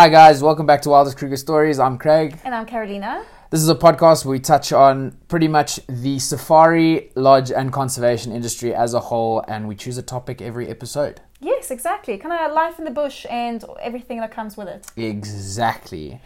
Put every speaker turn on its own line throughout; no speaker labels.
Hi, guys. Welcome back to Wildest Kruger Stories. I'm Craig.
And I'm Karolina.
This is a podcast where we touch on pretty much the safari, lodge, and conservation industry as a whole, and we choose a topic every episode.
Yes, exactly. Kind of life in the bush and everything that comes with it.
Exactly.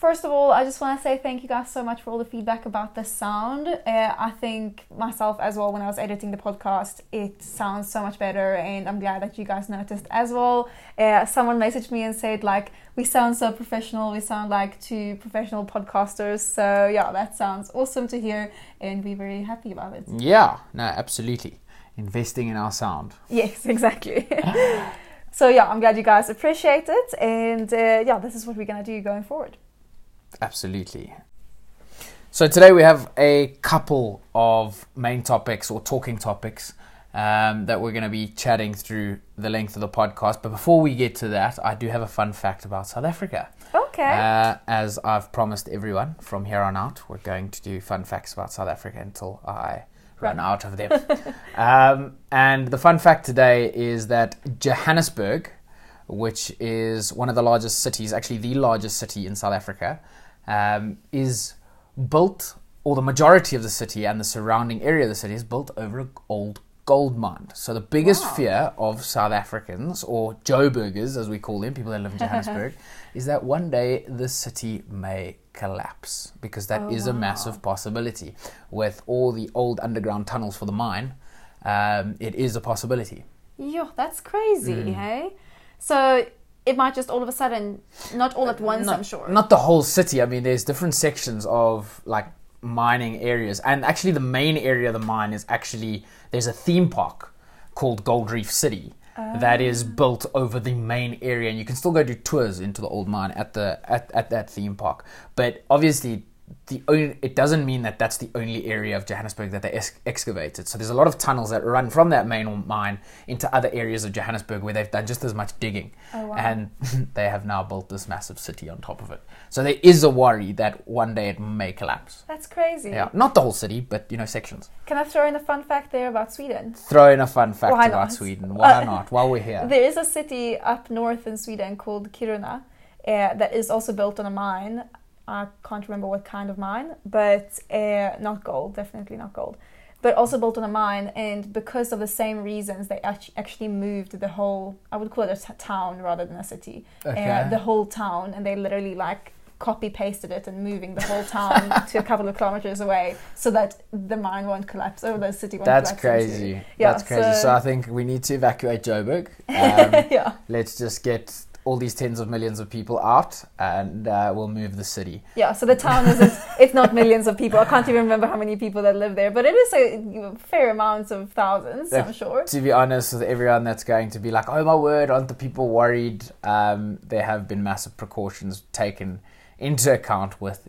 First of all, I just want to say thank you guys so much for all the feedback about the sound. Uh, I think myself as well, when I was editing the podcast, it sounds so much better, and I'm glad that you guys noticed as well. Uh, someone messaged me and said, like, we sound so professional, we sound like two professional podcasters. So, yeah, that sounds awesome to hear, and we're very happy about it.
Yeah, no, absolutely. Investing in our sound.
Yes, exactly. so, yeah, I'm glad you guys appreciate it, and uh, yeah, this is what we're going to do going forward.
Absolutely. So today we have a couple of main topics or talking topics um, that we're going to be chatting through the length of the podcast. But before we get to that, I do have a fun fact about South Africa.
Okay.
Uh, as I've promised everyone from here on out, we're going to do fun facts about South Africa until I run out of them. um, and the fun fact today is that Johannesburg, which is one of the largest cities, actually the largest city in South Africa, um, is built, or the majority of the city and the surrounding area of the city is built over an old gold mine. So the biggest
Wow.
fear of South Africans, or Joburgers as we call them, people that live in Johannesburg, is that one day the city may collapse because that is
Oh,
a
wow.
massive possibility. With all the old underground tunnels for the mine, um, it is a possibility.
Yo, that's crazy,
Mm.
hey? So it might just all of a sudden, not all at once,
not,
I'm sure.
Not the whole city. I mean, there's different sections of like mining areas, and actually, the main area of the mine is actually there's a theme park called Gold Reef City that is
Ah.
built over the main area, and you can still go do tours into the old mine at the at, at that theme park. But obviously. The only, it doesn't mean that that's the only area of Johannesburg that they ex- excavated. So there's a lot of tunnels that run from that main mine into other areas of Johannesburg where they've done just as much digging
Oh, wow.
and they have now built this massive city on top of it. So there is a worry that one day it may collapse.
That's crazy.
Yeah, not the whole city, but you know sections.
Can I throw in a fun fact there about Sweden?
Throw in a fun fact
Why
about
not?
Sweden. Why
Uh,
not? While we're here.
There is a city up north in Sweden called Kiruna uh, that is also built on a mine. I can't remember what kind of mine, but uh, not gold, definitely not gold. But also built on a mine, and because of the same reasons, they act- actually moved the whole. I would call it a t- town rather than a city.
Okay.
Uh, the whole town, and they literally like copy pasted it and moving the whole town to a couple of kilometers away, so that the mine won't collapse or the city won't
That's
collapse.
crazy.
Yeah,
That's crazy. So,
so-
I think we need to evacuate Joburg. Um,
yeah.
let's just get all these tens of millions of people out, and uh, we'll move the city.
Yeah, so the town isn't, it's not millions of people. I can't even remember how many people that live there, but it is a fair amount of thousands, I'm sure.
To be honest with everyone that's going to be like, oh my word, aren't the people worried? Um, there have been massive precautions taken into account with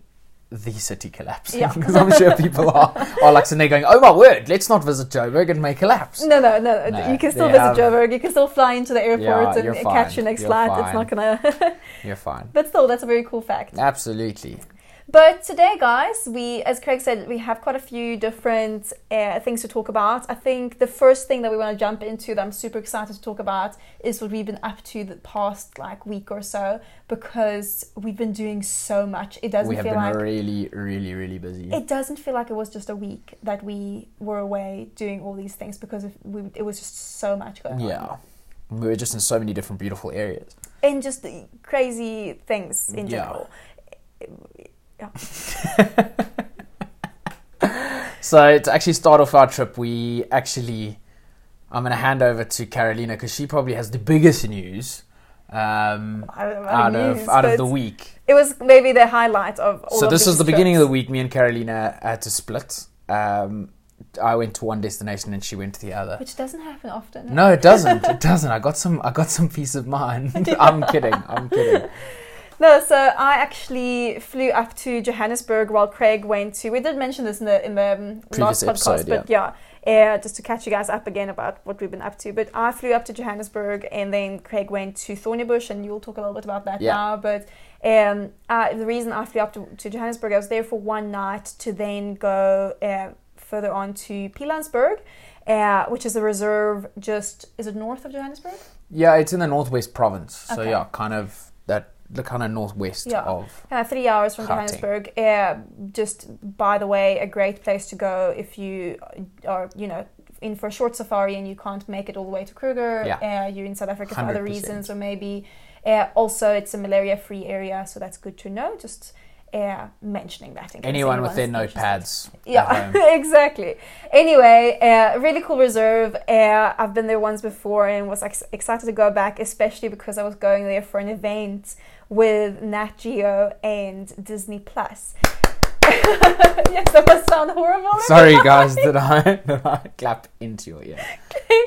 the city collapsing.
Yeah.
Because I'm sure people are, are like, sitting there going, oh my word, let's not visit Joburg and may collapse.
No, no, no,
No,
You can still visit Joburg. You can still fly into the airport
Yeah,
and
fine.
catch your next
You're
flight.
fine.
It's not gonna.
You're fine.
but still, that's a very cool fact.
Absolutely.
But today, guys, we, as Craig said, we have quite a few different uh, things to talk about. I think the first thing that we want to jump into that I'm super excited to talk about is what we've been up to the past like week or so because we've been doing so much. It doesn't
We have
feel
been
like
really, really, really busy.
it doesn't feel like it was just a week that we were away doing all these things because we, it was just so much going on.
yeah. We were just in so many different beautiful areas.
And just crazy things in
Yeah.
general. Yeah.
So to actually start off our trip, we actually, I'm going to hand over to Karolina because she probably has the biggest news um,
I don't know
out
about
of
news,
out of the week.
It was maybe the highlight of all
So
of
this was
these
the beginning of the week. Me and Karolina had to split. Um, I went to one destination and she went to the other.
Which doesn't happen often.
No, it doesn't. It doesn't. I got some. I got some peace of mind. I'm kidding. I'm kidding.
No, so I actually flew up to Johannesburg while Craig went to. We did mention this in the in the um,
Previous
last podcast,
episode,
but yeah, uh, just to catch you guys up again about what we've been up to. But I flew up to Johannesburg, and then Craig went to Thornybush, and you'll talk a little bit about that
Yeah.
now. But Um, uh, the reason I flew up to, to Johannesburg, I was there for one night to then go uh, further on to Pilanesberg, uh, which is a reserve just is it north of Johannesburg?
Yeah, it's in the northwest province. So
Okay.
yeah, kind of that the kind of northwest
Yeah.
of.
Uh, three hours from. Johannesburg. Uh, just by the way, a great place to go if you are, you know, in for a short safari and you can't make it all the way to Kruger.
Yeah.
Uh, you're in South Africa for other reasons, or maybe uh, also it's a malaria-free area, so that's good to know. Just uh, mentioning that. In case
Anyone with their notepads.
Yeah, exactly. Anyway, uh, really cool reserve. Uh, I've been there once before and was ex- excited to go back, especially because I was going there for an event with Nat Geo and Disney Plus. yes, that must sound horrible.
Sorry, guys, did I, I clap into your ear?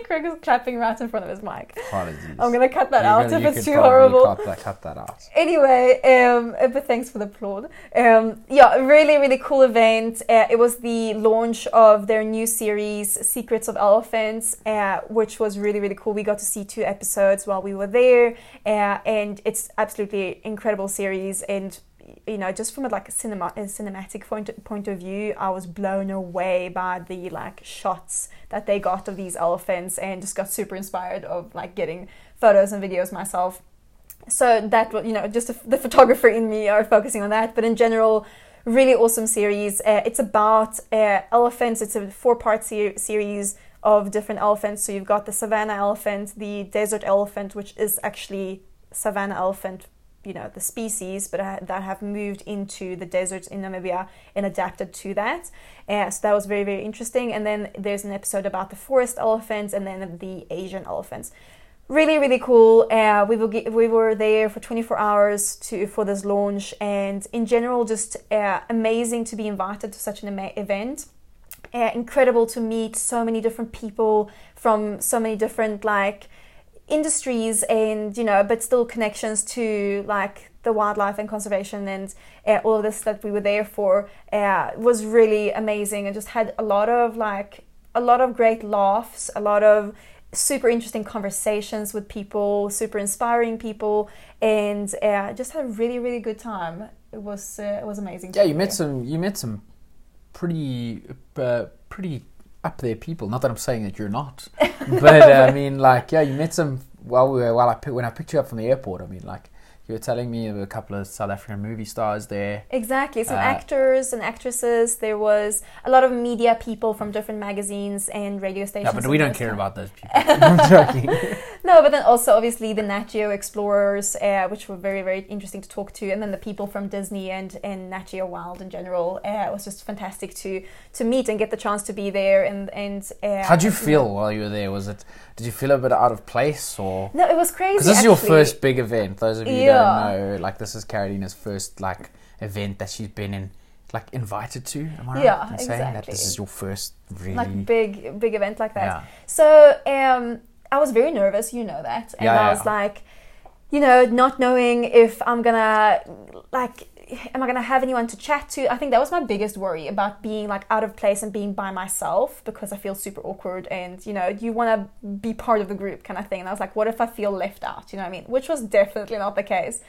Craig is clapping right in front of his mic.
Apologies.
I'm gonna cut that
You're
out
gonna-
if it's too horrible.
Cut that, cut that out.
anyway, um, uh, but thanks for the applaud. Um, yeah, really, really cool event. Uh, it was the launch of their new series, Secrets of Elephants, uh, which was really, really cool. We got to see two episodes while we were there, uh, and it's absolutely incredible series. And you know, just from a like a cinema, a cinematic point point of view, I was blown away by the like shots that they got of these elephants, and just got super inspired of like getting photos and videos myself. So that you know just the, photographer in me are focusing on that. But in general really awesome series. Uh, it's about uh, elephants. It's a four part ser- series of different elephants. So you've got the savannah elephant the desert elephant which is actually savannah elephant you know the species but uh, that have moved into the deserts in namibia and adapted to that. So that was very very interesting. And then there's an episode about the forest elephants and then the asian elephants. Really really cool. Uh, we, get, we were there for 24 hours to for this launch. And in general just uh, amazing to be invited to such an event. Uh, incredible to meet so many different people from so many different like industries and you know but still connections to like the wildlife and conservation and uh, all of this that we were there for uh, was really amazing and just had a lot of like a lot of great laughs a lot of super interesting conversations with people super inspiring people and uh, just had a really really good time it was uh, it was amazing
Yeah, you met
there.
some. You met some pretty, uh, pretty up there people. Not that I'm saying that you're not, but uh, I mean, like, yeah, you met some. While we were, while I when I picked you up from the airport, I mean, like, you were telling me of a couple of South African movie stars there.
Exactly, some
Uh,
actors and actresses. There was a lot of media people from different magazines and radio stations.
Yeah, but we don't care about those people. I'm joking.
No, but then also obviously the Nat Geo explorers, uh, which were very very interesting to talk to, and then the people from Disney and and Nat Geo Wild in general. Uh, it was just fantastic to to meet and get the chance to be there. And and uh,
How'd you
know.
feel while you were there? Was it? Did you feel a bit out of place, or
No, it was crazy.
because this is your first big event? Those of you who don't know, like, this is Karolina's first like event that she's been in, like invited to. Am I right
Yeah,
in saying that
exactly.
this is your first really?
like big big event like that.
yeah.
So um, I was very nervous, you know that, and
Yeah,
I
yeah.
was like, you know, not knowing if I'm gonna like, am I gonna have anyone to chat to? I think that was my biggest worry about being like out of place and being by myself because I feel super awkward and you know you want to be part of the group kind of thing. And I was like, what if I feel left out? You know what I mean? Which was definitely not the case.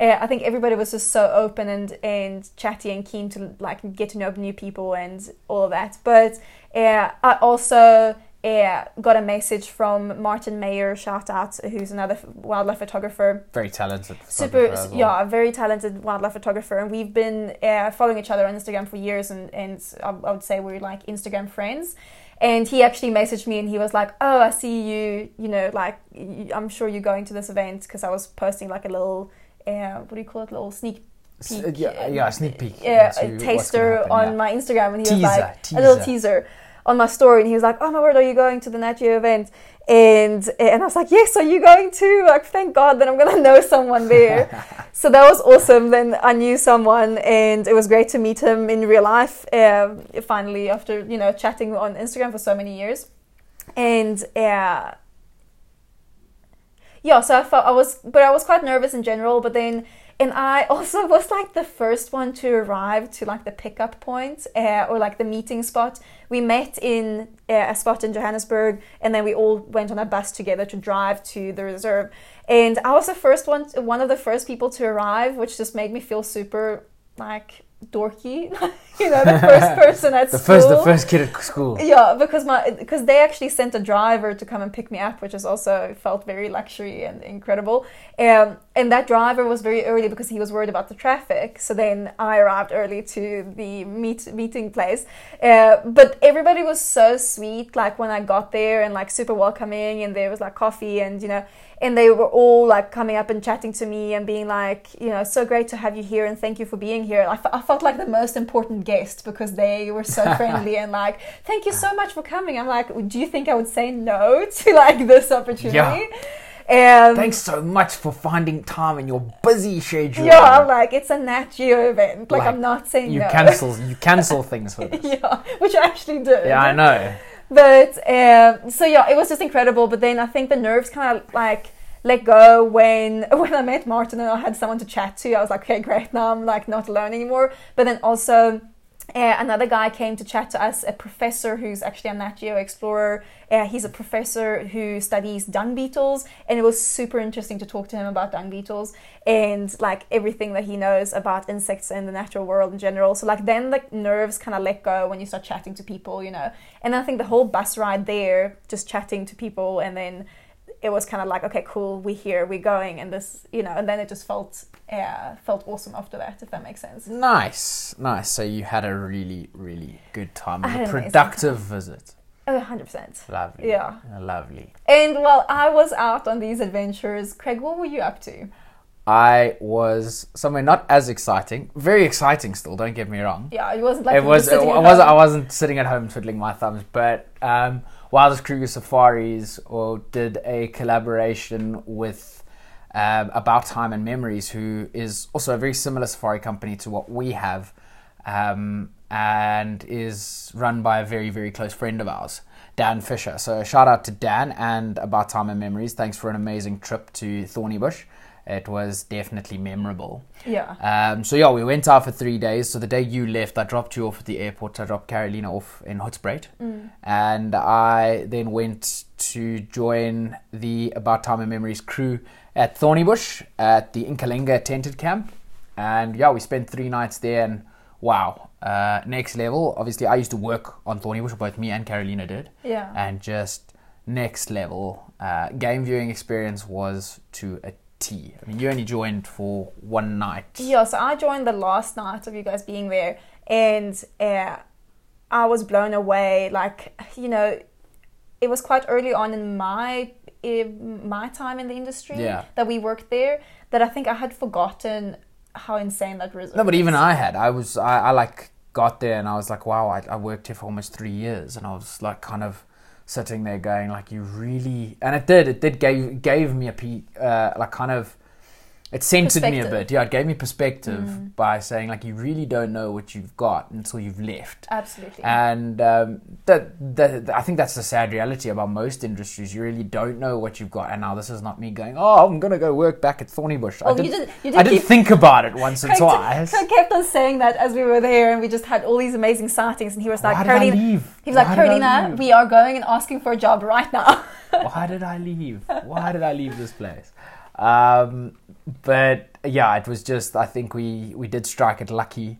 Uh, I think everybody was just so open and, and chatty and keen to like get to know new people and all of that. But uh, I also uh, got a message from Martin Mayer, shout out, who's another wildlife photographer.
Very talented.
Super,
well.
yeah, a very talented wildlife photographer, and we've been uh, following each other on Instagram for years, and and I, I would say we're like Instagram friends. And he actually messaged me, and he was like, "Oh, I see you. You know, like I'm sure you're going to this event because I was posting like a little, uh, what do you call it, little sneak peek,
yeah, yeah, a sneak peek.
yeah, a taster
happen,
on
yeah.
my Instagram, and he
Teaser,
was like a little
teaser.
On my story, and he was like, "Oh my word, are you going to the Nat Geo event?" And and I was like, "Yes, are you going too?" Like, thank God that I'm gonna know someone there. so that was awesome. Then I knew someone, and it was great to meet him in real life. Um, finally, after you know chatting on Instagram for so many years, and. Uh, yeah, so I felt I was, but I was quite nervous in general. But then and I also was like the first one to arrive to like the pickup point uh, or like the meeting spot. We met in uh, a spot in Johannesburg, and then we all went on a bus together to drive to the reserve. And I was the first one, one of the first people to arrive, which just made me feel super like dorky, you know, the first person at
the
school.
first, the first kid at school.
Yeah, because my because they actually sent a driver to come and pick me up, which is also felt very luxury and incredible. Um, and that driver was very early because he was worried about the traffic. So then I arrived early to the meet meeting place. Uh, but everybody was so sweet. Like when I got there and like super welcoming, and there was like coffee and you know and they were all like coming up and chatting to me and being like, you know, so great to have you here and thank you for being here. I, f- I felt like the most important guest because they were so friendly and like, thank you so much for coming. I'm like, do you think I would say no to like this opportunity?
Yeah.
And
Thanks so much for finding time in your busy schedule.
yeah, I'm like, it's a Nat Geo event. Like,
Like,
I'm not saying
you
no.
cancel you cancel things for this.
yeah, which I actually did.
Yeah, I know.
But um, so yeah, it was just incredible. But then I think the nerves kind of like let go when when I met Martin and I had someone to chat to. I was like, okay, great. Now I'm like not alone anymore. But then also. Uh, another guy came to chat to us, a professor who's actually a Nat Geo explorer. Uh, he's a professor who studies dung beetles, and it was super interesting to talk to him about dung beetles and like everything that he knows about insects and the natural world in general. So like then the nerves kind of let go when you start chatting to people, you know. And I think the whole bus ride there, just chatting to people, and then it was kind of like, okay, cool, we're here, we're going, and this, you know, and then it just felt, uh, felt awesome after that, if that makes sense.
Nice, nice. So you had a really, really good time.
I
It
had
was
an
a productive visit.
Oh, 100%.
Lovely.
Yeah.
Lovely.
And while I was out on these adventures, Craig, what were you up to?
I was somewhere not as exciting. Very exciting still, don't get me wrong.
Yeah, it wasn't like
it was. It,
sitting
wasn't. I wasn't sitting at home twiddling my thumbs. But um, Wildest Kruger Safaris or did a collaboration with um, About Time and Memories, who is also a very similar safari company to what we have, um, and is run by a very very close friend of ours. Dan Fisher. So shout out to Dan and About Time and Memories. Thanks for an amazing trip to Thornybush. It was definitely memorable.
Yeah.
Um, so yeah, we went out for three days. So the day you left, I dropped you off at the airport. I dropped Karolina off in Hoedspruit, and I then went to join the About Time and Memories crew at Thornybush at the Inkalinga tented camp. And yeah, we spent three nights there, and wow, uh, next level. Obviously, I used to work on Thornybush, both me and Carolina did
Yeah.
and just next level uh, game viewing experience was to a T. I mean, you only joined for one night.
Yeah, so I joined the last night of you guys being there, and uh, I was blown away. Like, you know, it was quite early on in my in my time in the industry
Yeah.
that we worked there that I think I had forgotten how insane that resort.
No, but even. I had. I was. I, I like got there and I was like, wow. I, I worked here for almost three years, and I was like, kind of sitting there going, like, you really. And it did. It did gave gave me a pe- uh, like kind of. It centered me a bit. Yeah, it gave me perspective
Mm.
by saying like you really don't know what you've got until you've left.
absolutely.
And um, that, that, I think that's the sad reality about most industries. You really don't know what you've got. And now this is not me going, oh, I'm going to go work back at Thornybush. I
Well, you
didn't,
did- you did
I didn't
keep-
think about it once or twice.
Craig kept on saying that as we were there, and we just had all these amazing sightings. And he was like,
I Karolina,
he was like,
Why Karolina,
we are going and asking for a job right now.
Why did I leave? Why did I leave this place? Um, but yeah, it was just, I think we, we did strike it lucky.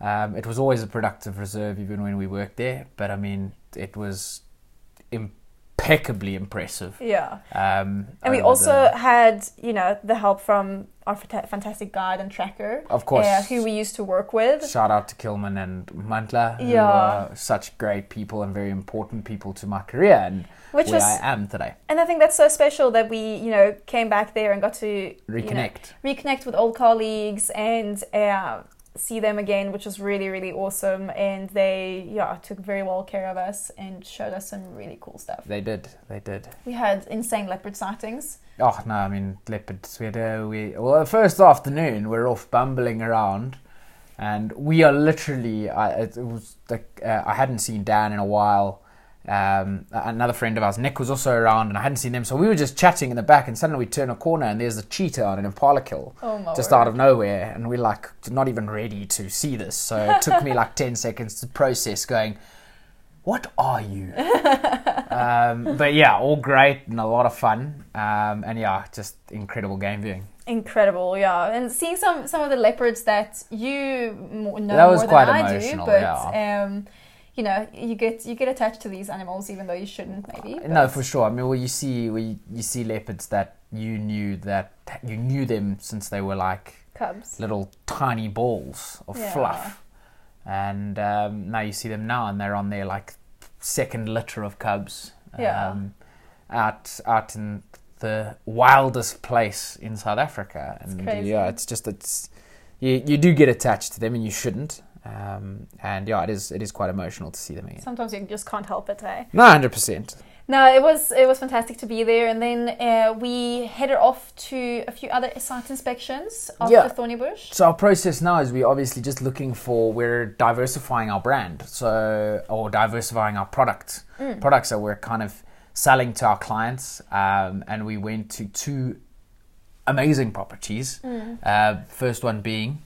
Um, it was always a productive reserve, even when we worked there. But I mean, it was impeccably impressive.
yeah.
Um,
And we also
the-
had, you know, the help from our fantastic guide and tracker,
Of course.
uh, who we used to work with.
Shout out to Kilman and Mantla, who
Yeah.
are such great people and very important people to my career and
Which
where
was-
I am today.
And I think that's so special that we, you know, came back there and got to you know,
Reconnect.
reconnect with old colleagues and uh, see them again, which was really, really awesome. And they, yeah, took very well care of us and showed us some really cool stuff.
They did. They did.
We had insane leopard sightings.
Oh no, I mean leopards. We had uh, we well the first afternoon we're off bumbling around, and we are literally. I it was like uh, I hadn't seen Dan in a while, um, another friend of ours, Nick, was also around, and I hadn't seen them, so we were just chatting in the back, and suddenly we turn a corner, and there's a cheetah on an impala kill,
Oh
just
word.
out of nowhere, and we're like not even ready to see this. So it took me like ten seconds to process, going, "What are you?" um, but yeah, all great and a lot of fun, um, and yeah, just incredible game viewing.
Incredible, yeah, and seeing some some of the leopards that you know
That was
more
quite
than I do, but
yeah.
You know, you get you get attached to these animals even though you shouldn't, maybe.
No, for sure. I mean, well, you see, we you see leopards that you knew that you knew them since they were like
cubs.
little tiny balls of
Yeah.
fluff, and um, now you see them now, and they're on their like second litter of cubs.
Yeah.
Um, out out in the wildest place in South Africa, and yeah, it's just it's you you do get attached to them, and you shouldn't. Um, and yeah, it is it is quite emotional to see them again.
Sometimes you just can't help it, eh?
No, hundred percent.
No, it was it was fantastic to be there, and then uh, we headed off to a few other site inspections after
Yeah.
Thornybush.
So our process now is we're obviously just looking for we're diversifying our brand, so or diversifying our product products that we're kind of selling to our clients, um, and we went to two amazing properties. Uh, first one being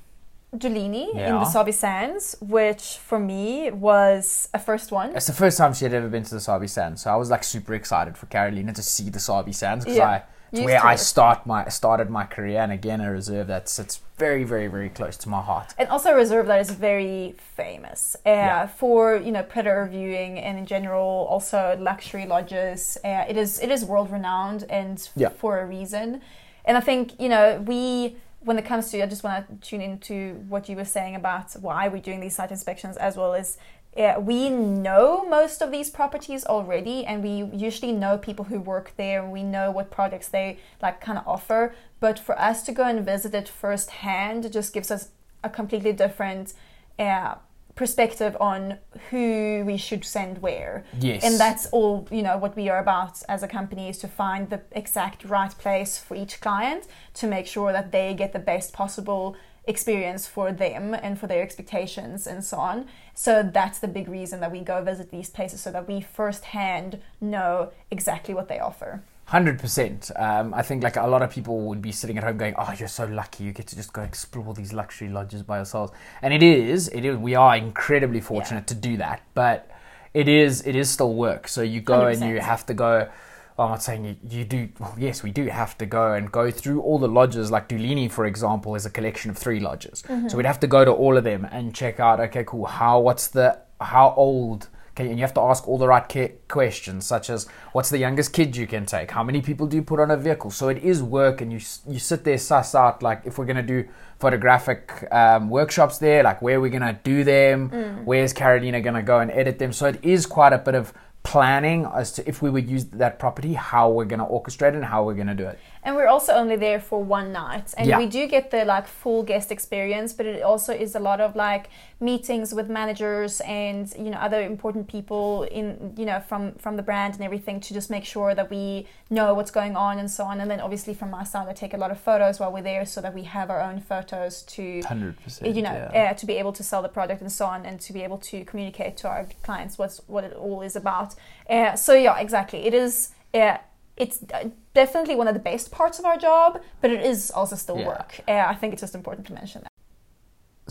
Dulini in the Sabi Sands, which for me was a first one.
it's the first time she had ever been to the Sabi Sands, so I was like super excited for Karolina to see the Sabi Sands because
Yeah.
I. It's
Used
where I start my started my career, and again a reserve that sits very, very, very close to my heart.
and also a reserve that is very famous uh,
Yeah.
for you know predator viewing and in general also luxury lodges. Uh, it is it is world renowned and
Yeah.
for a reason. And I think you know we when it comes to I just want to tune into what you were saying about why we're doing these site inspections as well as. Uh, we know most of these properties already, and we usually know people who work there, and we know what products they like kind of offer. But for us to go and visit it firsthand just gives us a completely different uh, perspective on who we should send where.
Yes.
And that's all, you know, what we are about as a company is to find the exact right place for each client to make sure that they get the best possible experience for them and for their expectations and so on. So that's the big reason that we go visit these places so that we firsthand know exactly what they offer.
Hundred percent. Um, I think like a lot of people would be sitting at home going, "Oh, you're so lucky! You get to just go explore these luxury lodges by yourselves." And it is, it is. We are incredibly fortunate to do that, but it is, it is still work. So you go and you have to go. Well, I'm not saying you, you do. Well, yes, we do have to go and go through all the lodges. Like Dulini, for example, is a collection of three lodges. So we'd have to go to all of them and check out. Okay, cool. How? What's the? How old? Okay, and you have to ask all the right questions, such as what's the youngest kid you can take? How many people do you put on a vehicle? So it is work, and you you sit there suss out like if we're gonna do photographic um, workshops there, like where are we're gonna do them, where's Karolina gonna go and edit them. So it is quite a bit of planning as to if we would use that property, how we're gonna orchestrate it, and how we're gonna do it.
And we're also only there for one night. And
Yeah.
we do get the like full guest experience, but it also is a lot of like meetings with managers and you know other important people in you know from from the brand and everything to just make sure that we know what's going on and so on. And then obviously from my side I take a lot of photos while we're there so that we have our own photos to
Hundred percent.
you know, uh, to be able to sell the product and so on, and to be able to communicate to our clients what's what it all is about. Uh, so yeah, exactly. It is. Uh, it's uh, definitely one of the best parts of our job, but it is also still
Yeah.
work. Uh, I think it's just important to mention that.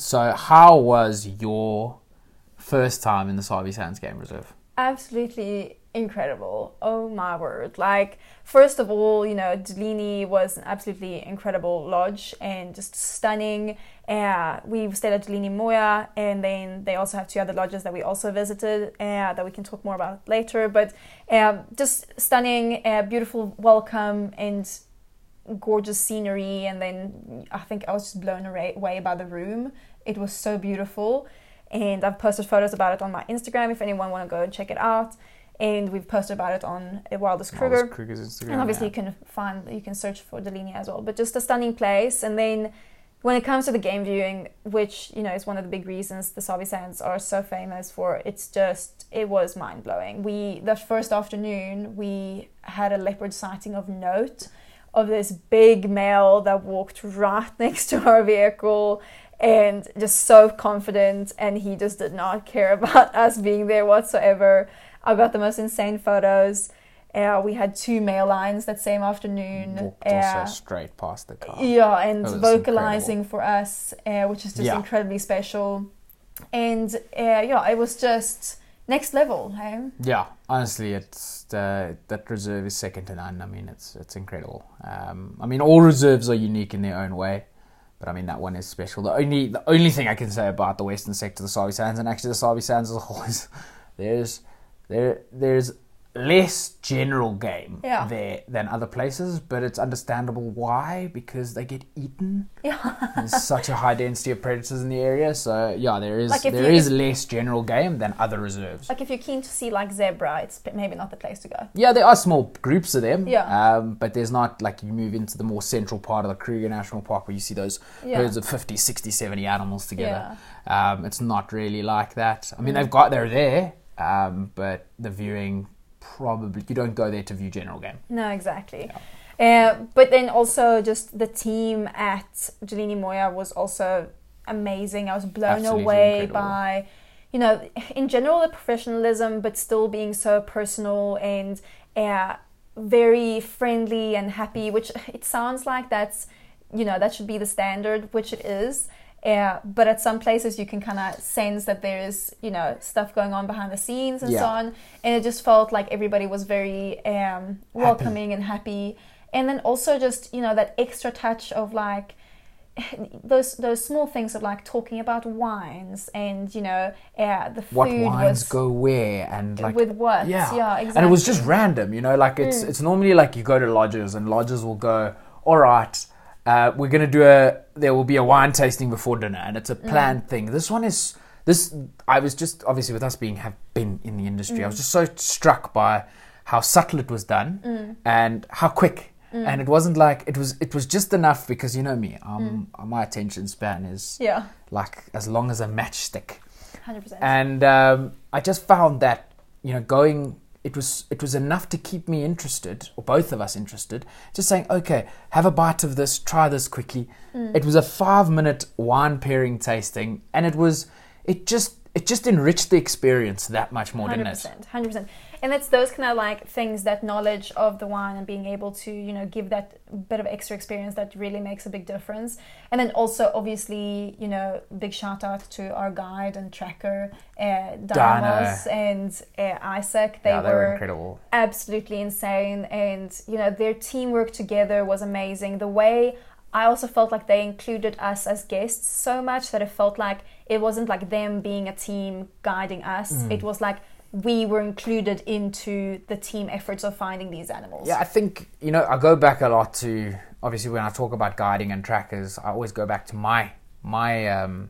So how was your first time in the Sabi Sands Game Reserve?
Absolutely incredible. Oh my word. Like, first of all, you know, Dulini was an absolutely incredible lodge and just stunning. Uh, we stayed at Dulini Moya, and then they also have two other lodges that we also visited uh, that we can talk more about later. But um, just stunning, uh, beautiful welcome, and gorgeous scenery. And then I think I was just blown away by the room. It was so beautiful and I've posted photos about it on my Instagram if anyone want to go and check it out. And we've posted about it on uh, Wildest Kruger.
Kruger's Instagram.
And obviously,
yeah.
you can find you can search for Dulini as well. But just a stunning place. And then when it comes to the game viewing, which you know is one of the big reasons the Sabi Sands are so famous for, it's just it was mind blowing. We the first afternoon we had a leopard sighting of note of this big male that walked right next to our vehicle and just so confident and he just did not care about us being there whatsoever I got the most insane photos. Uh, we had two male lines that same afternoon.
Walked
Uh,
also straight past the car.
yeah, and vocalizing for us, uh, which is just
Yeah.
incredibly special. And uh, yeah, it was just next level. Hey?
Yeah, honestly, it's uh, that reserve is second to none. I mean, it's it's incredible. Um, I mean, all reserves are unique in their own way, but I mean that one is special. The only the only thing I can say about the western sector, the Sabi Sands, and actually the Sabi Sands as a whole is there's there there's less general game
Yeah.
there than other places, but it's understandable why because they get eaten.
Yeah.
There's such a high density of predators in the area, so yeah, there is
Like
there is less general game than other reserves.
Like if you're keen to see like zebra, it's maybe not the place to go.
Yeah, there are small groups of them.
Yeah.
Um, but there's not like you move into the more central part of the Kruger National Park where you see those
Yeah.
herds of 50, 60, 70 animals together. Um, it's not really like that. I mean, they've got, they're there, um, but the viewing probably, you don't go there to view general game.
No, exactly. Uh, but then also just the team at Dulini Moya was also amazing. I was blown
Absolutely
away
incredible.
by, you know, in general the professionalism, but still being so personal and uh, very friendly and happy. Which it sounds like that's, you know, that should be the standard, which it is. Uh, but at some places you can kind of sense that there is, you know, stuff going on behind the scenes and so
Yeah.
on. And it just felt like everybody was very um, welcoming and happy. And then also just, you know, that extra touch of like those those small things of like talking about wines and you know uh, the food
What wines
was
go where and like.
with what
yeah.
yeah exactly
And it was just random, you know, like it's it's normally like you go to lodges and lodges will go, all right, uh, we're gonna do a there will be a wine tasting before dinner and it's a planned thing. This one is this I was just obviously with us being have been in the industry, I was just so struck by how subtle it was done and how quick. And it wasn't like it was. It was just enough because you know me. Um, my attention span is
yeah
like as long as a matchstick
100%
and um, I just found that you know going it was it was enough to keep me interested or both of us interested just saying okay have a bite of this try this quickly. It was a five minute wine pairing tasting and it was it just it just enriched the experience that much more didn't it
100% 100% and it's those kind of like things that knowledge of the wine and being able to you know give that bit of extra experience that really makes a big difference. And then also obviously you know big shout out to our guide and tracker uh, Damos and uh, Isaac. They,
yeah they
were,
were incredible.
absolutely insane. And you know their teamwork together was amazing. The way i also felt like they included us as guests so much that it felt like it wasn't like them being a team guiding us.
Mm.
it was like we were included into the team efforts of finding these animals
Yeah, I think you know I go back a lot to obviously when I talk about guiding and trackers, I always go back to my my um,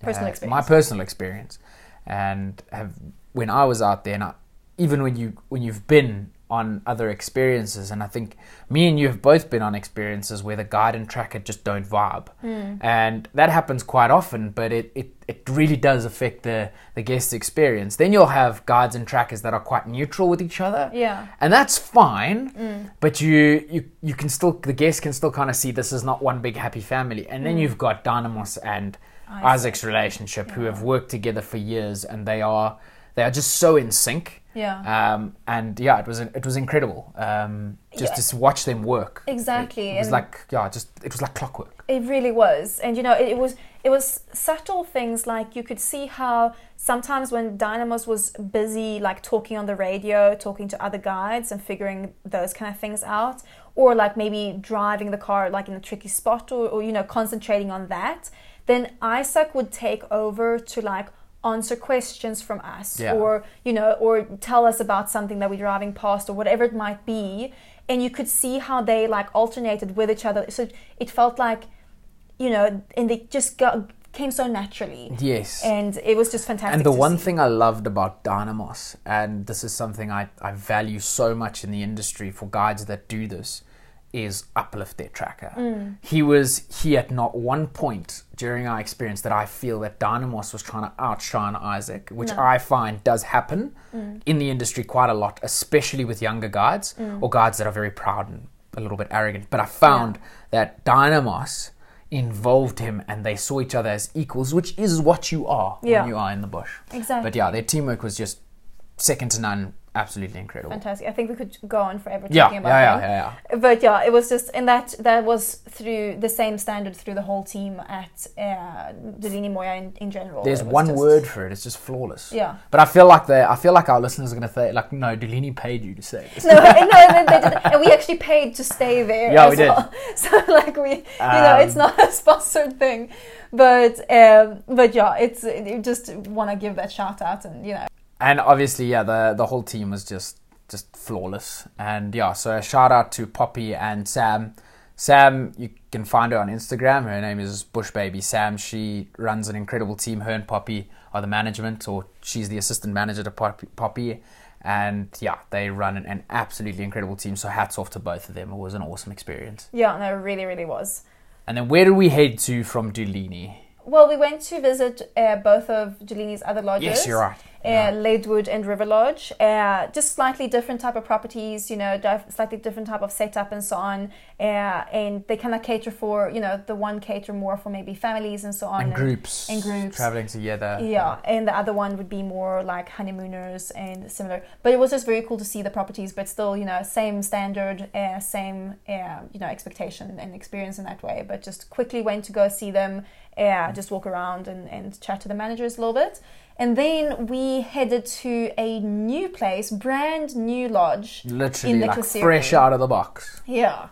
Personal
uh,
experience.
my personal experience, and have when I was out there, and I, even when you when you've been on other experiences, and I think me and you have both been on experiences where the guide and tracker just don't vibe,
Hmm.
and that happens quite often. But it, it, it really does affect the the guest experience. Then you'll have guides and trackers that are quite neutral with each other,
yeah
and that's fine. But you, you you can still the guest can still kind of see this is not one big happy family. And then you've got Dynamos and
Isaac.
Isaac's relationship, who have worked together for years, and they are they are just so in sync.
Yeah
Um, and yeah, it was it was incredible. Um, just
Yeah.
to watch them work.
Exactly,
It, was
and-
like yeah, just it was like clockwork.
It really was, and you know, it, it was it was subtle things like you could see how sometimes when Dynamos was busy, like talking on the radio, talking to other guides, and figuring those kind of things out, or like maybe driving the car like in a tricky spot, or, or you know, concentrating on that, then Isaac would take over to like answer questions from us
Yeah.
or you know or tell us about something that we're driving past or whatever it might be and you could see how they like alternated with each other so it felt like you know and they just got came so naturally
Yes.
and it was just fantastic
And the one
see.
thing I loved about Dynamos, and this is something I, I value so much in the industry for guides that do this, is uplift their tracker.
Mm.
He was he at not one point during our experience that I feel that Dynamos was trying to outshine Isaac, which
No.
I find does happen
Mm.
in the industry quite a lot, especially with younger guides or guides that are very proud and a little bit arrogant. But I found that Dynamos involved him and they saw each other as equals, which is what you are
Yeah.
when you are in the bush.
exactly
But yeah, their teamwork was just second to none. Absolutely incredible.
Fantastic. I think we could go on forever
Yeah,
talking
yeah,
about
yeah,
them.
yeah, yeah.
But yeah, it was just, and that that was through the same standard through the whole team at uh, Dulini Moya in, in general.
There's one
just-
word for it. It's just flawless.
Yeah.
But I feel like they, I feel like our listeners are going to say, like, no, Dulini paid you to say this.
No, no, they, did, and we actually paid to stay there.
Yeah,
as
we did.
well. So like we, you know, it's
Um,
not a sponsored thing, but um, but yeah, it's you just want to give that shout out, and you know,
and obviously, yeah, the the whole team was just just flawless. And yeah, so a shout out to Poppy and Sam. Sam, you can find her on Instagram. Her name is Bush Baby Sam. She runs an incredible team. Her and Poppy are the management, or she's the assistant manager to Poppy. Poppy. And yeah, they run an, an absolutely incredible team. So hats off to both of them. It was an awesome experience.
yeah, no, it really, really was.
And then where did we head to from Dulini?
Well, we went to visit uh, both of Dulini's other lodges.
Yes, you're right.
Uh, Leadwood and River Lodge. Uh, just slightly different type of properties, you know, slightly different type of setup and so on. Uh, and they kind of cater for, you know, the one cater more for maybe families and so on.
and groups,
and groups.
traveling together.
Yeah, and the other one would be more like honeymooners and similar. But it was just very cool to see the properties, but still, you know, same standard, uh, same, uh, you know, expectation and experience in that way. But just quickly went to go see them, uh, just walk around and, and chat to the managers a little bit. And then we headed to a new place, brand new lodge.
literally
in the
like
Klaserie.
fresh out of the box.
Yeah.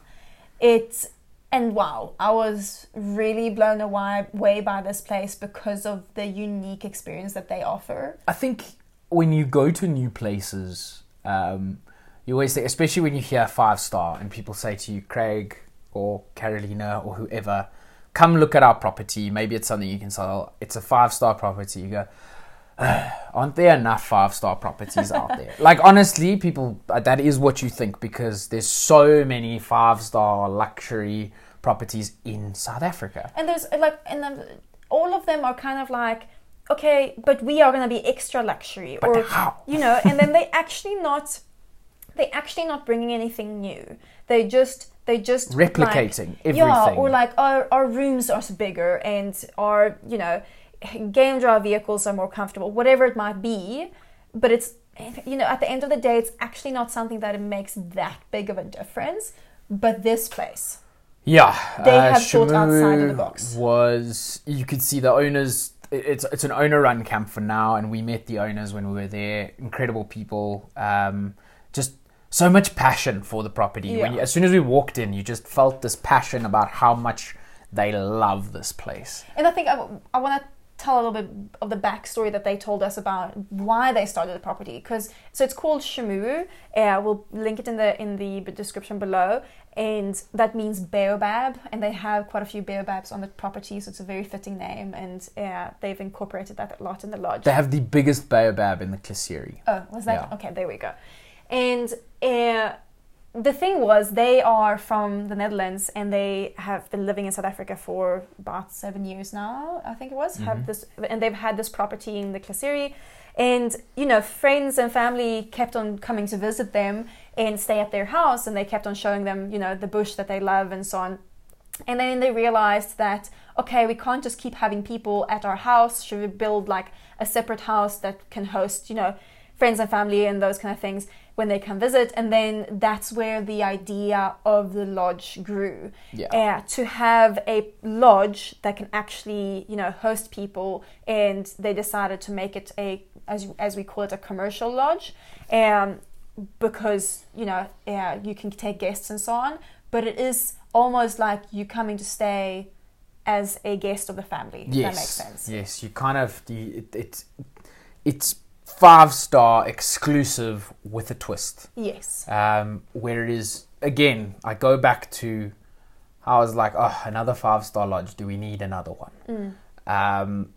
It's and wow, I was really blown away, away by this place because of the unique experience that they offer.
I think when you go to new places, um, you always think, especially when you hear five star and people say to you, Craig or Karolina or whoever, come look at our property. Maybe it's something you can sell. It's a five star property. You go, aren't there enough five star properties out there? Like honestly, people uh, that is what you think because there's so many five star luxury properties in South Africa.
And there's uh, like, and um, all of them are kind of like, okay, but we are going to be extra luxury,
But
or
how?
you know, and then they actually not, they actually not bringing anything new. They just they just like-
Replicating
Yeah,
everything.
or like our our rooms are bigger and our you know game drive vehicles are more comfortable, whatever it might be. But it's you know at the end of the day, it's actually not something that it makes that big of a difference. But this place,
Yeah,
They
uh,
have thought outside of the box.
Was you could see the owners. It's it's an owner run camp for now, and we met the owners when we were there. Incredible people, um, just so much passion for the property. When
Yeah.
you, as soon as we walked in, you just felt this passion about how much they love this place.
and I think I, I want to tell a little bit of the backstory that they told us about why they started the property. Because so it's called Ximuwu. Uh, we'll link it in the in the description below, and that means baobab. And they have quite a few baobabs on the property, so it's a very fitting name. And uh, they've incorporated that a lot in the lodge.
They have the biggest baobab in the Klaserie.
Oh, was that
Yeah.
okay? There we go. And uh, the thing was, they are from the Netherlands, and they have been living in South Africa for about seven years now. I think it was. Have mm-hmm. this, and they've had this property in the Klaserie. And you know, friends and family kept on coming to visit them and stay at their house, and they kept on showing them, you know, the bush that they love and so on. And then they realized that, okay, we can't just keep having people at our house. Should we build like a separate house that can host, you know, friends and family and those kind of things when they come visit? And then that's where the idea of the lodge grew.
Yeah.
Uh, to have a lodge that can actually, you know, host people. And they decided to make it a, as, as we call it, a commercial lodge. Um, because, you know, uh, you can take guests and so on. But it is almost like you coming to stay as a guest of the family. If
yes,
that makes sense.
Yes, you kind of you, it, it's it's five star exclusive with a twist.
Yes.
um, where it is again i go back to i was like oh another five star lodge do we need another one um,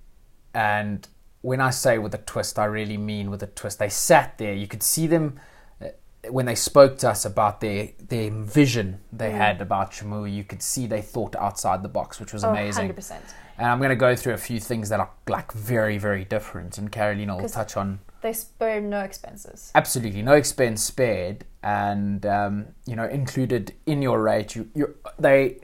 and when i say with a twist i really mean with a twist they sat there you could see them uh, when they spoke to us about their their vision they had about Ximuwu, you could see they thought outside the box, which was
Oh,
amazing.
100%.
And I'm going to go through a few things that are like very, very different, and Karolina will touch on
They spare no expenses.
absolutely. No expense spared. And um, you know included in your rate you you they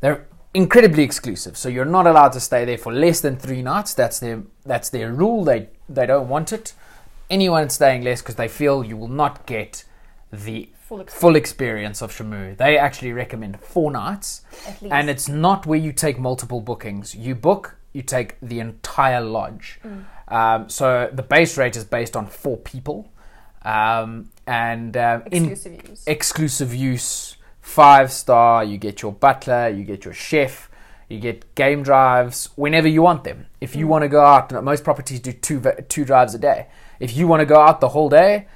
they're incredibly exclusive. So you're not allowed to stay there for less than three nights. That's their that's their rule. They they don't want it. Anyone staying less because they feel you will not get the
Full experience.
full experience of Ximuwu. They actually recommend four nights,
At least.
and it's not where you take multiple bookings. You book, you take the entire lodge. Um, so the base rate is based on four people, um, and um, in
Exclusive use.
exclusive use, five star. You get your butler, you get your chef, you get game drives whenever you want them. If you want to go out, most properties do two two drives a day. If you want to go out the whole day,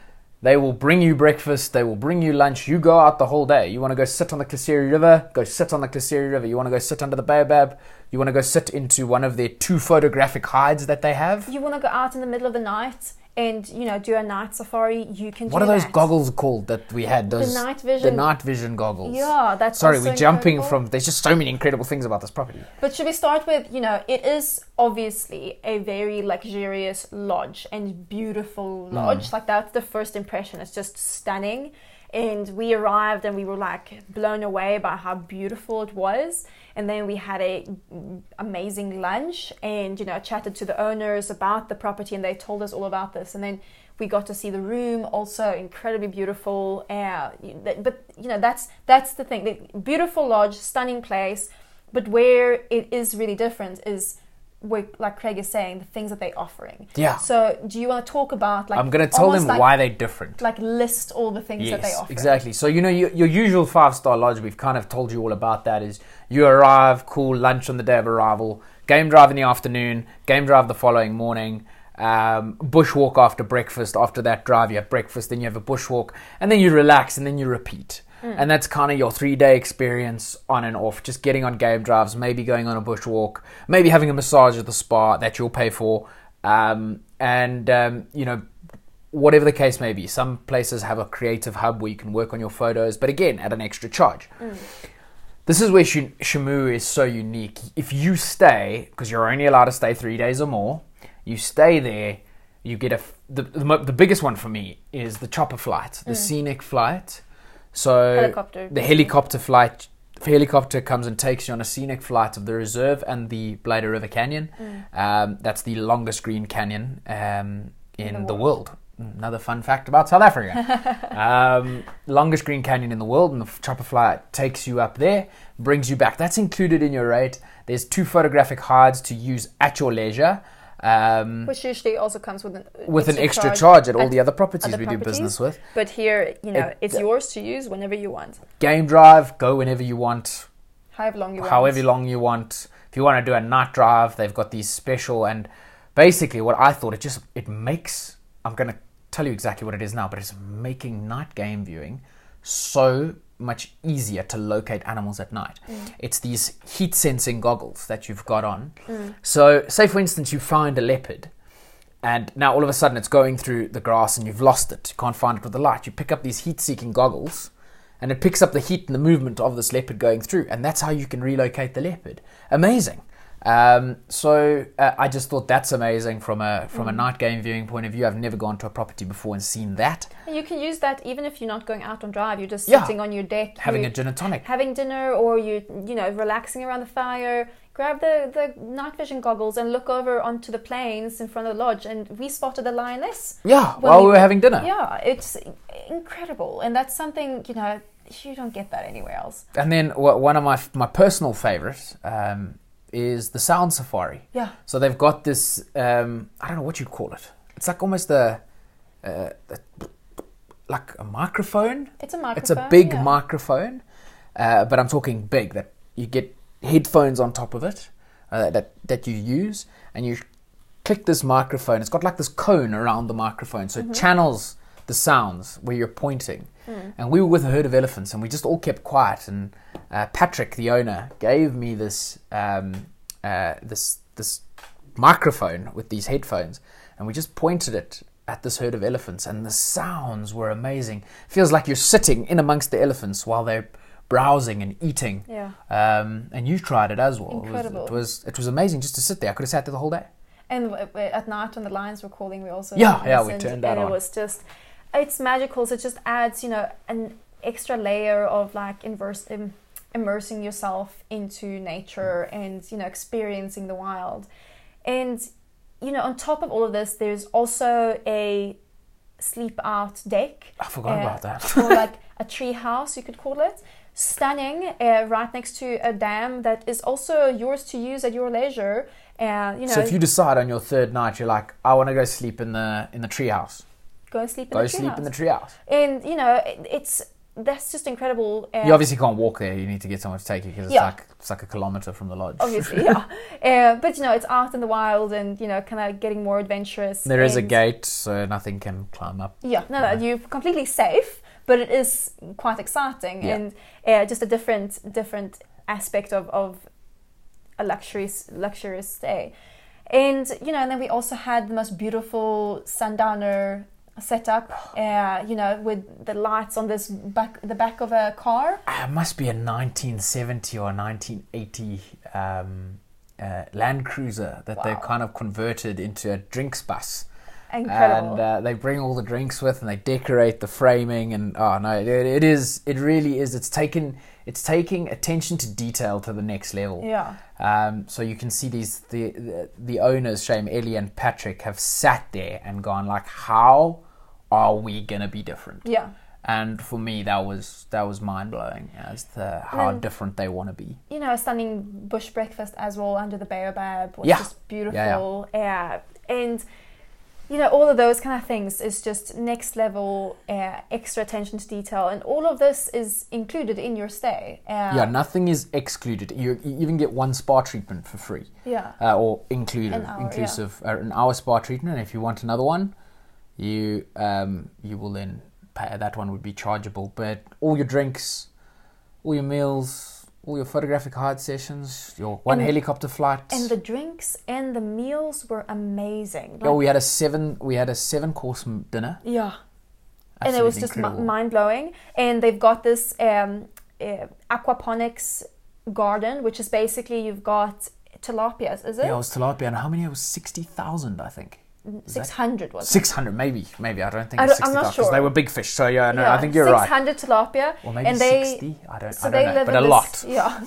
they will bring you breakfast. They will bring you lunch. You go out the whole day. You want to go sit on the Klaserie River? Go sit on the Klaserie River. You want to go sit under the baobab? You want to go sit into one of their two photographic hides that they have?
you want to go out in the middle of the night and you know do a night safari. You can.
What are those
that.
goggles called that we had? Those
night
The night vision goggles.
Yeah, that's
Sorry, we're jumping
incredible.
from. There's just so many incredible things about this property.
But should we start with, you know, it is obviously a very luxurious lodge and beautiful
Hmm.
lodge. Like that's the first impression. It's just stunning. And we arrived and we were like blown away by how beautiful it was. And then we had a amazing lunch and you know chatted to the owners about the property and they told us all about this. And then we got to see the room, also incredibly beautiful. Uh, but you know that's that's the thing. The beautiful lodge, stunning place. But where it is really different is where, like Craig is saying, the things that they're offering.
Yeah.
So, do you want to talk about like?
I'm going to tell them
like,
why they're different.
Like list all the things that they
Yes,
offer.
exactly. So you know your, your usual five star lodge. We've kind of told you all about that. Is you arrive, cool lunch on the day of arrival, game drive in the afternoon, game drive the following morning, um, bushwalk after breakfast. After that drive, you have breakfast, then you have a bushwalk, and then you relax, and then you repeat. And that's kind of your three day experience on and off. Just getting on game drives, maybe going on a bushwalk, maybe having a massage at the spa that you'll pay for, um, and um, you know whatever the case may be. Some places have a creative hub where you can work on your photos, but again, at an extra charge. This is where Sh- Ximuwu is so unique. If you stay, because you're only allowed to stay three days or more, you stay there, you get a. F- the, the, the biggest one for me is the chopper flight, the scenic flight. So
Helicopter.
the helicopter flight. The helicopter comes and takes you on a scenic flight of the reserve and the Blyde River Canyon. Um, that's the longest green canyon um, in, the, world. Another fun fact about South Africa. um, longest green canyon in the world, and the chopper flight takes you up there, brings you back. That's included in your rate. There's two photographic hides to use at your leisure. Um,
Which usually also comes with an
with an extra charge at all the other properties
other
we do business with.
But here, you know,
It-
it's yours to use whenever you want,
Game drive, go whenever you want,
however long you want.
however long you want. If you want to do a night drive, they've got these special and basically what I thought it just it makes I'm going to tell you exactly what it is now, but it's making night game viewing so much easier to locate animals at night. Mm. It's these heat sensing goggles that you've got on. Mm. So, say for instance you find a leopard and now all of a sudden it's going through the grass and you've lost it. You can't find it with the light. You pick up these heat seeking goggles and it picks up the heat and the movement of this leopard going through, and that's how you can relocate the leopard. Amazing. Um, so uh, I just thought that's amazing from a from a night game viewing point of view. I've never gone to a property before and seen that.
You can use that even if you're not going out on drive. You're just
Yeah.
sitting on your deck,
Having a gin and tonic.
having dinner, or you you know relaxing around the fire. Grab the the night vision goggles and look over onto the plains in front of the lodge. And we spotted a lioness.
Yeah, while we were having dinner.
Yeah, it's incredible, and that's something you know you don't get that anywhere else.
And then one of my my personal favorites um, is the sound safari.
Yeah.
So they've got this um, I don't know what you'd call it. It's like almost a, uh, a like a microphone.
It's a microphone.
It's a big
yeah.
microphone, uh, but I'm talking big. That you get headphones on top of it uh, that that you use, and you click this microphone. It's got like this cone around the microphone, so
Mm-hmm.
it channels the sounds where you're pointing.
Mm.
And we were with a herd of elephants, and we just all kept quiet. And uh, Patrick, the owner, gave me this um, uh, this this microphone with these headphones, and we just pointed it at this herd of elephants, and the sounds were amazing. Feels like you're sitting in amongst the elephants while they're browsing and eating.
Yeah.
Um, and you tried it as well. It was-
Incredible.
It was, it was amazing just to sit there. I could have sat there the whole day.
And at night when the lions were calling, we also
Yeah, yeah, we turned that
and
on.
it was just it's magical. So it just adds, you know, an extra layer of like inverse, Im- immersing yourself into nature and you know experiencing the wild. And you know, on top of all of this, there's also a sleep out deck.
I forgot
Uh,
about that.
or like a tree house, you could call it. Stunning, uh, right next to a dam that is also yours to use at your leisure. Uh, you know,
so if you decide on your third night, you're like, I want to go sleep in the in the treehouse.
Go and sleep in
Go
the tree Go
sleep
house.
in the treehouse.
and you know, it, it's that's just incredible. Uh,
You obviously can't walk there. You need to get someone to take you because it's
Yeah.
like it's like a kilometer from the lodge.
obviously, yeah. Uh, but you know, it's out in the wild, and you know, kind of getting more adventurous.
There is a gate, so nothing can climb up.
Yeah, no, no, you're completely safe, but it is quite exciting
Yeah.
and uh, just a different different aspect of, of a luxurious luxurious stay. And you know, and then we also had the most beautiful sundowner setup. Uh, you know, with the lights on this back the back of a car.
Ah, It must be a 1970 or 1980 um, uh, Land Cruiser that they've kind of converted into a drinks bus.
Incredible.
And uh, they bring all the drinks with, and they decorate the framing. And oh no, it, it is, it really is. It's taken, it's taking attention to detail to the next level.
yeah.
Um, so you can see these the, the the owners, Shame Ellie and Patrick, have sat there and gone like, how are we gonna be different?
Yeah.
And for me, that was that was mind blowing as to how
And-
different they want to be.
you know, a stunning bush breakfast as well under the baobab was
Yeah.
just beautiful. Yeah, and you know, all of those kind of things is just next level, uh, extra attention to detail, and all of this is included in your stay. Uh,
yeah, nothing is excluded. You, you even get one spa treatment for free,
yeah,
uh, or included,
An hour, yeah.
inclusive, uh, an hour spa treatment. And if you want another one, you um, you will then pay. That one would be chargeable. But all your drinks, all your meals, all your photographic hide sessions, your one
And-
helicopter flight.
and the drinks and the meals were amazing.
oh, we had a seven. We had a seven course dinner.
yeah, and it was
Absolutely
just mind blowing. And they've got this um, uh, aquaponics garden, which is basically you've got tilapias, is it?
Yeah, it was tilapia, and how many? It was sixty thousand, I think.
Six hundred was?
Six hundred, maybe, maybe. I don't think
I don't- I'm not
because they were big fish. So yeah, no, I think you're right.
600 tilapia.
Or maybe
and they,
sixty. I don't,
So
I
they
don't know,
live
but
in
a
this,
lot.
Yeah.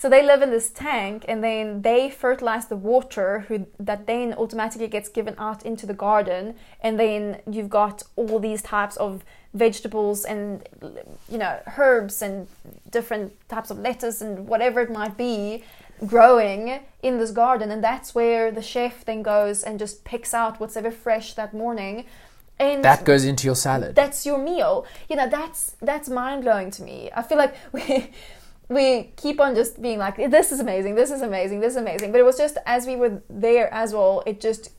So they live in this tank, and then they fertilize the water, who that then automatically gets given out into the garden, and then you've got all these types of vegetables and you know herbs and different types of lettuce and whatever it might be growing in this garden, and that's where the chef then goes and just picks out whatever fresh that morning. And
That goes into your salad.
that's your meal you know that's that's mind-blowing to me i feel like we we keep on just being like this is amazing this is amazing this is amazing but it was just as we were there as well it just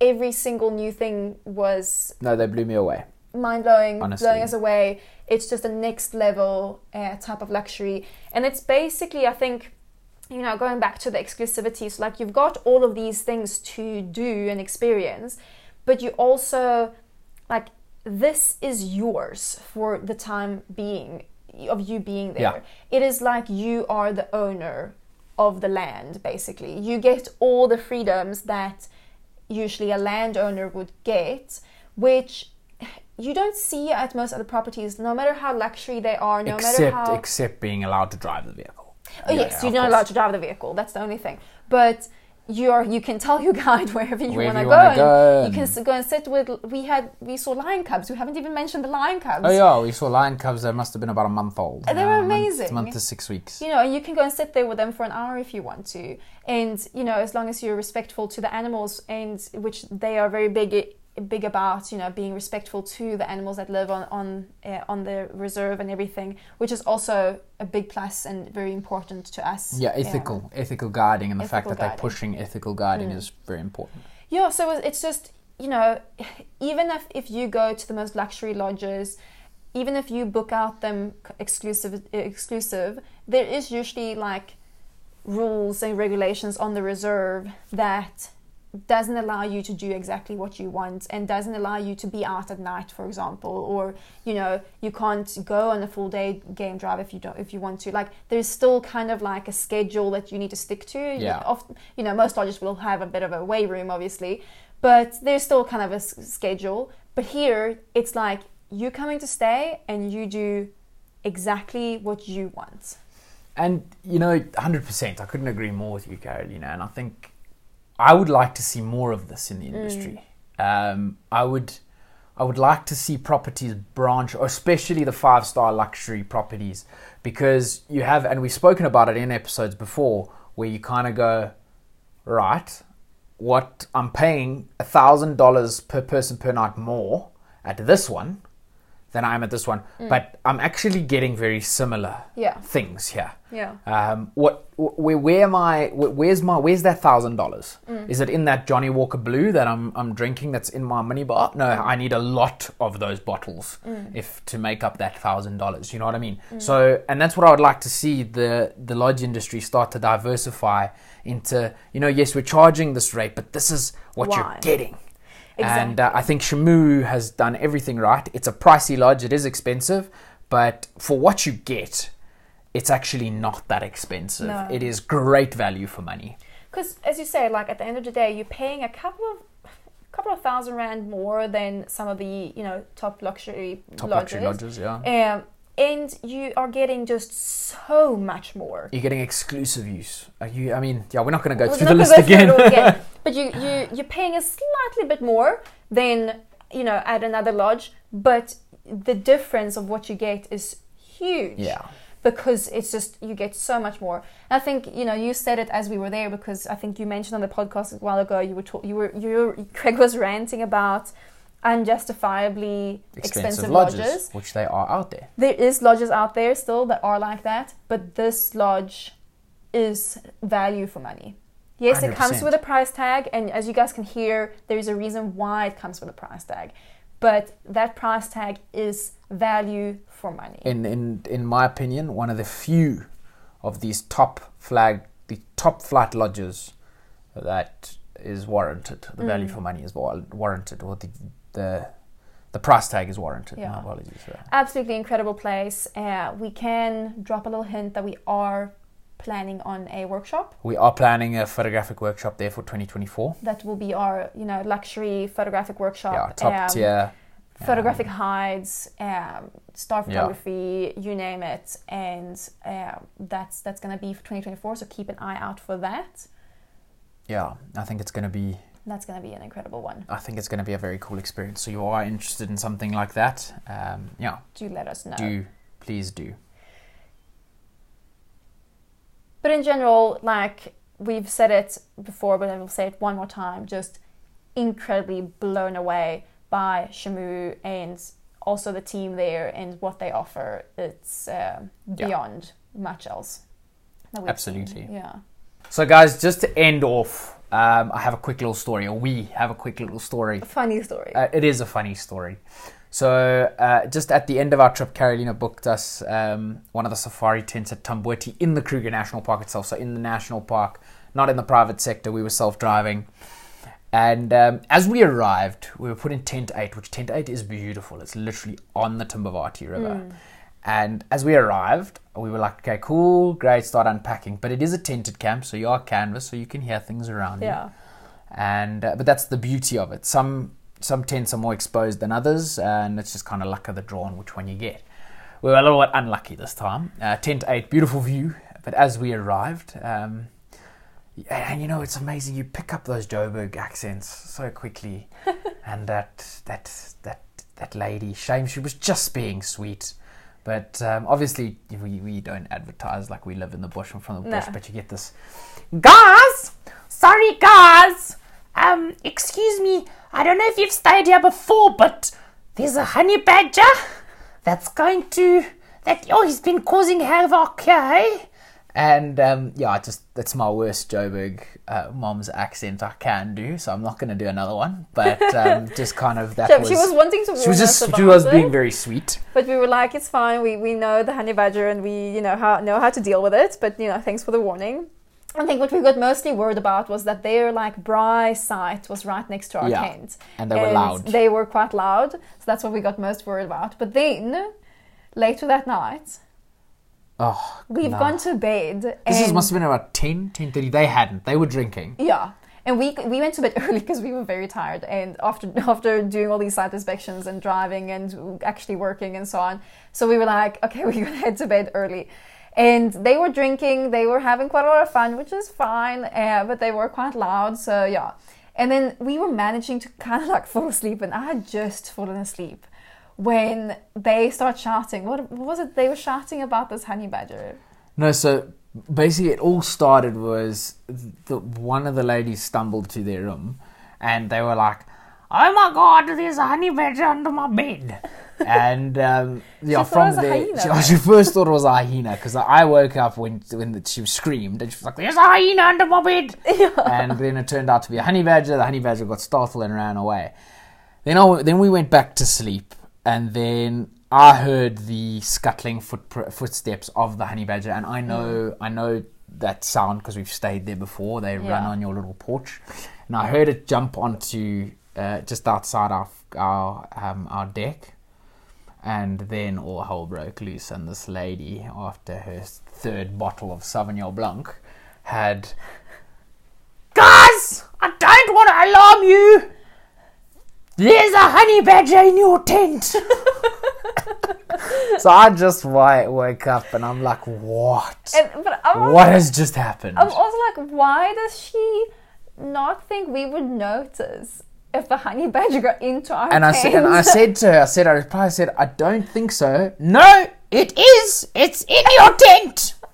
every single new thing was
no, they blew me away.
mind-blowing
Honestly.
blowing us away it's just a next level uh, type of luxury and it's basically i think you know going back to the exclusivity so like you've got all of these things to do and experience but you also like this is yours for the time being of you being there
Yeah.
it is like you are the owner of the land basically you get all the freedoms that usually a landowner would get which you don't see at most other properties no matter how luxury they are no matter how
except being allowed to drive the vehicle.
Oh
Yeah,
yes, you're not
course.
allowed to drive the vehicle. That's the only thing. But you're you can tell your guide wherever you want to go.
go
You can go and sit with. We had we saw lion cubs. We haven't even mentioned the lion cubs.
Oh yeah, we saw lion cubs. They must have been about a month old.
They were
Uh, a month-
amazing.
month to six weeks.
You know, and you can go and sit there with them for an hour if you want to. And you know, as long as you're respectful to the animals, and which they are very big big about, you know, being respectful to the animals that live on on uh, on the reserve and everything, which is also a big plus and very important to us.
Yeah,
Um,
ethical, ethical guiding, and the fact that they're pushing ethical guiding
Mm.
is very important.
Yeah, so it's just, you know, even if, if you go to the most luxury lodges, even if you book out them exclusive, exclusive, there is usually like rules and regulations on the reserve that doesn't allow you to do exactly what you want and doesn't allow you to be out at night for example or you know you can't go on a full day game drive if you don't if you want to like there's still kind of like a schedule that you need to stick to
Yeah.
Often, you know most lodges will have a bit of a way room obviously but there's still kind of a s- schedule but here it's like you're coming to stay and you do exactly what you want
And you know, hundred percent, I couldn't agree more with you, Karolina. And I think I would like to see more of this in the industry. Um, I would, I would like to see properties branch, especially the five star luxury properties, because you have, and we've spoken about it in episodes before, where you kind of go, right, what I'm paying a thousand dollars per person per night more at this one than I am at this one, mm. but I'm actually getting very similar
Yeah.
things here.
Yeah.
Um, what, where, where am I? wh- Where's my? Where's that thousand dollars? Mm. Is it in that Johnnie Walker Blue that I'm I'm drinking? That's in my minibar? No, I need a lot of those bottles mm. if to make up that thousand dollars. You know what I mean? So, and that's what I would like to see the the lodge industry start to diversify into. You know, yes, we're charging this rate, but this is what
Why?
you're getting. And uh, I think Ximuwu has done everything right. It's a pricey lodge, it is expensive, but for what you get, it's actually not that expensive.
No.
It is great value for money.
Because as you say, like at the end of the day, you're paying a couple of couple of thousand rand more than some of the you know top luxury
Top
lodges.
luxury lodges, yeah.
Um, and you are getting just so much more.
You're getting exclusive use. Are you? I mean, yeah, we're not going to go
We're
through the list again.
again. But you you you're paying a slightly bit more than you know at another lodge, but the difference of what you get is huge.
yeah,
because it's just you get so much more. And I think you know you said it as we were there because I think you mentioned on the podcast a while ago you were ta- you were you were, Craig was ranting about unjustifiably
expensive,
expensive,
lodges,
lodges.
which they are out there.
There is lodges out there still that are like that, but this lodge is value for money. Yes, it comes with a price tag, and as you guys can hear, there is a reason why it comes with a price tag. But that price tag is value for money.
In in in my opinion, one of the few of these top flag, the top flight lodges that is warranted. The value
Mm.
for money is warranted, or the the the price tag is warranted.
Yeah.
My apologies. for that.
absolutely incredible place. Uh, we can drop a little hint that we are planning on a workshop.
We are planning a photographic workshop there for 2024.
That will be our, you know, luxury photographic workshop.
Yeah, top
um,
tier.
Photographic hides, um, star
Yeah.
photography, you name it, and uh, that's that's going to be for 2024. So keep an eye out for that.
Yeah, I think it's going to be.
That's going to be an incredible one.
I think it's going to be a very cool experience. So you are interested in something like that? Um, yeah,
Do let us know.
do please do.
But in general, like we've said it before, but I will say it one more time, just incredibly blown away by Ximuwu and also the team there and what they offer. It's
Yeah.
beyond much else. that we've seen.
Absolutely.
Yeah.
So guys, just to end off, um, I have a quick little story, or we have a quick little story.
A funny story.
Uh, it is a funny story. So, uh, just at the end of our trip, Karolina booked us um, one of the safari tents at Tamboti in the Kruger National Park itself. So, in the national park, not in the private sector. We were self driving. And um, as we arrived, we were put in Tent 8, which Tent 8 is beautiful. It's literally on the Timbavati River. And as we arrived, we were like, okay, cool, great, start unpacking. But it is a tented camp, so you are canvas, so you can hear things around you
yeah.
and uh, but that's the beauty of it. Some some tents are more exposed than others, and it's just kind of luck of the draw on which one you get. We were a little bit unlucky this time. Uh, tent eight, beautiful view, but as we arrived, um, and you know it's amazing. You pick up those Joburg accents so quickly, and that that that that lady, shame she was just being sweet. But um, obviously, we, we don't advertise like we live in the bush and from the bush,
No.
but you get this Guys, sorry guys. Um, excuse me. I don't know if you've stayed here before, but there's a honey badger that's going to that oh he's been causing havoc here. eh? And um, yeah, I just that's my worst Joburg uh, mom's accent I can do, so I'm not going to do another one. But um, just kind of that
She,
was.
she was wanting to warn
she was
us
just
about
she was
it,
being very sweet.
but we were like, it's fine. We, we know the honey badger and we you know how know how to deal with it. But you know, thanks for the warning. I think what we got mostly worried about was that their like braai site was right next to our
Yeah,
tent,
and they were loud.
They were quite loud, so that's what we got most worried about. But then later that night,
Oh,
we've
nah.
gone to bed.
This is, must have been about 10, 10.30. They hadn't. They were drinking.
Yeah. And we we went to bed early because we were very tired, and after after doing all these site inspections and driving and actually working and so on, so we were like, okay, we're gonna head to bed early. And they were drinking, they were having quite a lot of fun, which is fine, uh, but they were quite loud. So yeah, And then we were managing to kind of like fall asleep, and I had just fallen asleep when they start shouting. What, what was it? They were shouting about this honey badger.
No, so basically, it all started was the, one of the ladies stumbled to their room, and they were like, "Oh my god, there's a honey badger under my bed." and um, yeah, from there, she, she first thought it was a hyena because I woke up when when she screamed, and she was like, "There's a hyena under my bed," and then it turned out to be a honey badger. The honey badger got startled and ran away. Then I, then we went back to sleep, and then I heard the scuttling foot, footsteps of the honey badger, and I know I know that sound because we've stayed there before. They run on your little porch, and I heard it jump onto uh, just outside our our um, our deck, and then all hell broke loose, and this lady, after her third bottle of Sauvignon Blanc, had. Guys, I don't want to alarm you. There's a honey badger in your tent. so I just wa- woke up and I'm like, what?
And, but I'm also,
What has just happened?
I'm also like, why does she not think we would notice if the honey badger got into our
And I
tent?
said, and I said to her, I said, I replied, I said, I don't think so. No, it is. It's in your tent.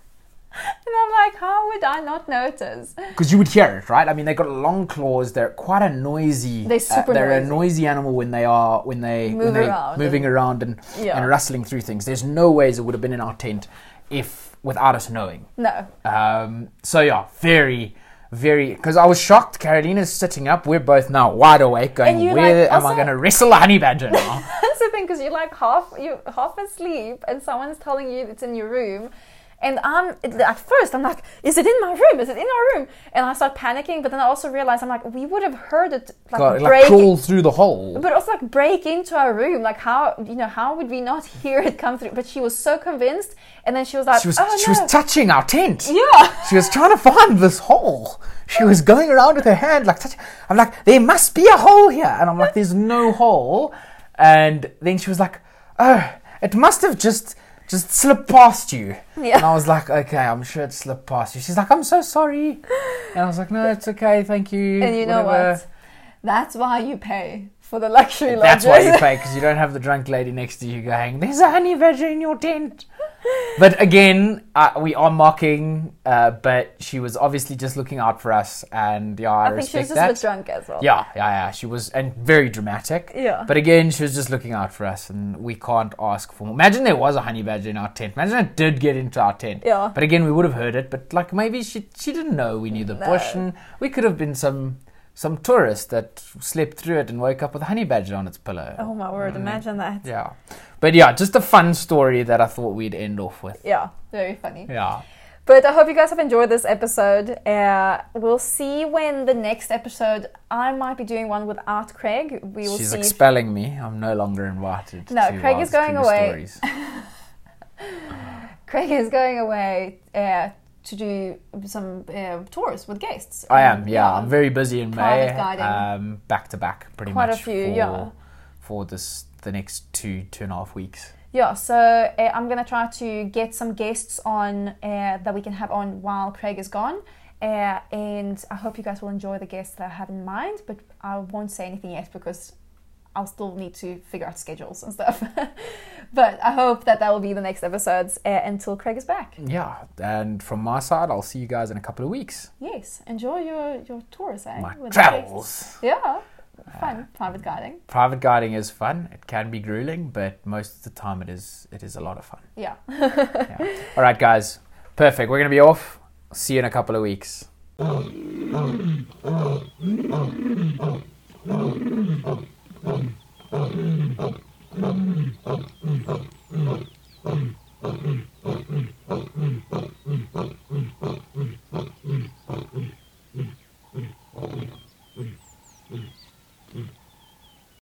And I'm like, how would I not notice?
Because you would hear it, right? I mean, they got long claws. They're quite a noisy.
They're super
they're a
noisy.
noisy animal when they are when they when
Move
they
around
moving around and
Yeah.
and rustling through things. There's no ways it would have been in our tent if without us knowing.
No.
Um, so yeah, very, very. Because I was shocked. Karolina's sitting up. We're both now wide awake, going, "Where
like,
am I going to wrestle a honey badger now?"
That's the thing, because you're like half you half asleep, and someone's telling you it's in your room, and I'm at first I'm like, is it in my room? Is it in our room? And I start panicking, but then I also realize I'm like, we would have heard it like
Got, like crawl through the hole.
but also like break into our room. Like how you know how would we not hear it come through? But she was so convinced, and then she was like,
She was
oh
she
no,
was touching our tent.
yeah.
She was trying to find this hole. She was going around with her hand like touch. I'm like, there must be a hole here, and I'm like, there's no hole. And then she was like, oh, it must have just just slipped past you.
Yeah.
And I was like, okay, I'm sure it slipped past you. She's like, I'm so sorry. And I was like, no, it's okay, thank you.
And you know what? That's why you pay for the luxury
That's why you pay because you don't have the drunk lady next to you going, "There's a honey badger in your tent." but again, uh, we are mocking, uh, but she was obviously just looking out for us, and yeah, I,
I think she was just
that.
a bit drunk as well.
Yeah, yeah, yeah. She was, and very dramatic.
Yeah.
But again, she was just looking out for us, and we can't ask for more. Imagine there was a honey badger in our tent. Imagine it did get into our tent.
Yeah.
But again, we would have heard it. But like maybe she she didn't know we knew the bush, and we could have been some some tourist that slept through it and woke up with a honey badger on its pillow.
Oh my word! Imagine that.
Yeah. But yeah, just a fun story that I thought we'd end off with.
Yeah, very funny.
Yeah.
But I hope you guys have enjoyed this episode. Uh, we'll see when the next episode. I might be doing one without Craig. We will
She's
see. if-
expelling me. I'm no longer invited.
No, Craig is going away. Craig is going away uh, to do some uh, tours with guests.
I am, yeah. I'm very busy in May. Um, back to back, pretty
Quite a
much.
few,
for,
yeah.
For this, the next two, two and a half weeks.
Yeah, so uh, I'm gonna try to get some guests on uh, that we can have on while Craig is gone. Uh, and I hope you guys will enjoy the guests that I have in mind, but I won't say anything yet because I'll still need to figure out schedules and stuff. but I hope that that will be the next episodes uh, until Craig is back.
Yeah. And from my side, I'll see you guys in a couple of weeks.
Yes, enjoy your, your tours, eh?
My
with
travels.
Yeah, fun. Private guiding.
Private guiding is fun. It can be grueling, but most of the time it is it is a lot of fun.
Yeah.
Yeah. All right, guys. Perfect. We're gonna be off. See you in a couple of weeks.
Mm.